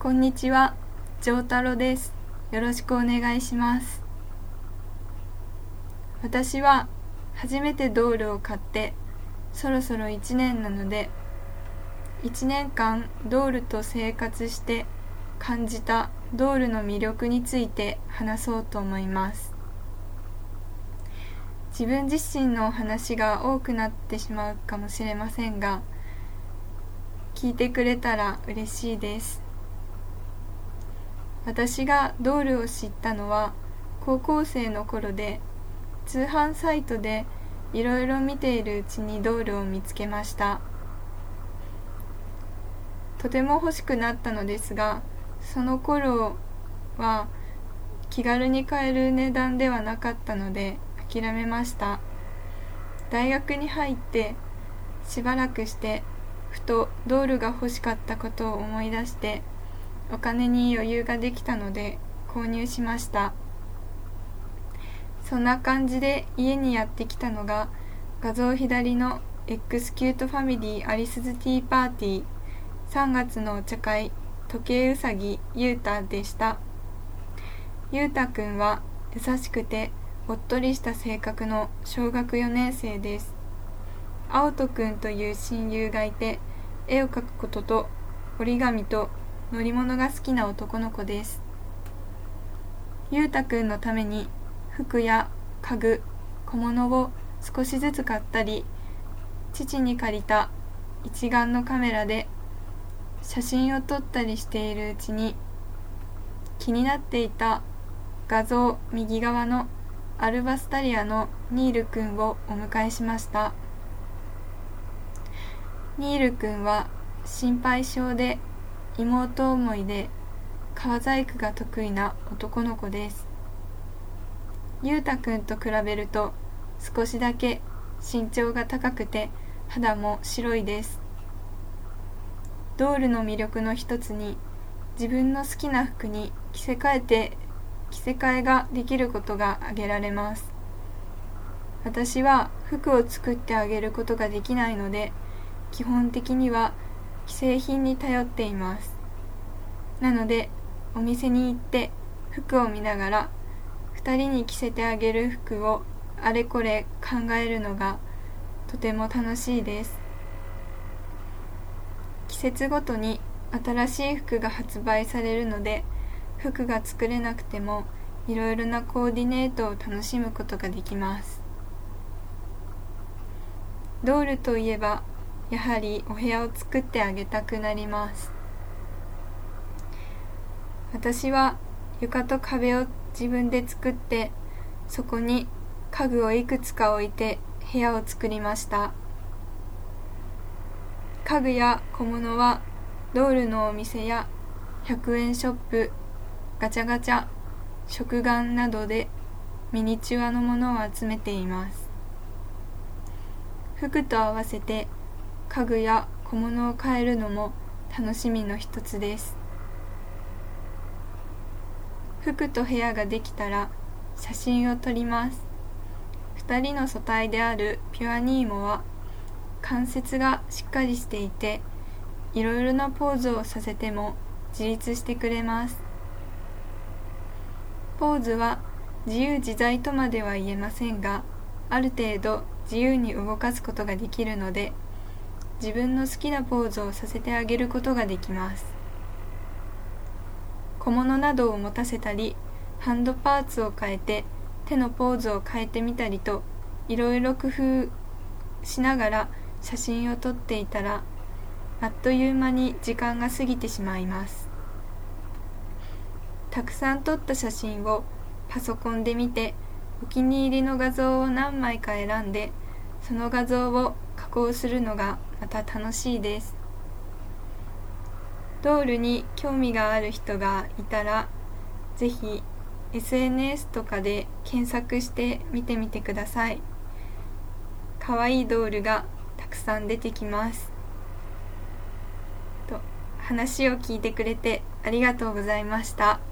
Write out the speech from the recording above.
こんにちは、丈太郎です。よろしくお願いします。私は初めてドールを買ってそろそろ1年なので1年間ドールと生活して感じたドールの魅力について話そうと思います自分自身のお話が多くなってしまうかもしれませんが聞いてくれたら嬉しいです私がドールを知ったのは高校生の頃で通販サイトでいろいろ見ているうちにドールを見つけました。とても欲しくなったのですがその頃は気軽に買える値段ではなかったので諦めました。大学に入ってしばらくしてふとドールが欲しかったことを思い出してお金に余裕ができたので購入しました。そんな感じで家にやってきたのが画像左の えっくすきゅーとふぁみりー Alice's Tea Party。3月のお茶会時計うさぎゆうたでした。ゆうたくんは優しくておっとりした性格の小学4年生です。青とくんという親友がいて絵を描くことと折り紙と乗り物が好きな男の子です。ゆうたくんのために服や家具小物を少しずつ買ったり父に借りた一眼のカメラで写真を撮ったりしているうちに気になっていた画像右側のアルバスタリアのニールくんをお迎えしました。ニールくんは心配性で妹思いで革細工が得意な男の子です。ゆうたくんと比べると少しだけ身長が高くて肌も白いです。ドールの魅力の一つに自分の好きな服に着せ替えて着せ替えができることが挙げられます。私は服を作ってあげることができないので基本的には既製品に頼っています。なのでお店に行って服を見ながら2人に着せてあげる服をあれこれ考えるのがとても楽しいです。季節ごとに新しい服が発売されるので服が作れなくてもいろいろなコーディネートを楽しむことができます。ドールといえばやはりお部屋を作ってあげたくなります。私は床と壁を自分で作ってそこに家具をいくつか置いて部屋を作りました。家具や小物はドールのお店や100円ショップガチャガチャ食玩などでミニチュアのものを集めています。服と合わせて家具や小物を変えるのも楽しみの一つです。服と部屋ができたら写真を撮ります。2人の素体であるピュアニーモは関節がしっかりしていていろいろなポーズをさせても自立してくれます。ポーズは自由自在とまでは言えませんがある程度自由に動かすことができるので自分の好きなポーズをさせてあげることができます。小物などを持たせたりハンドパーツを変えて手のポーズを変えてみたりといろいろ工夫しながら写真を撮っていたらあっという間に時間が過ぎてしまいます。たくさん撮った写真をパソコンで見てお気に入りの画像を何枚か選んでその画像を加工するのがまた楽しいです。ドールに興味がある人がいたらぜひ SNS とかで検索して見てみてくださいかわいいドールがたくさん出てきますと話を聞いてくれてありがとうございました。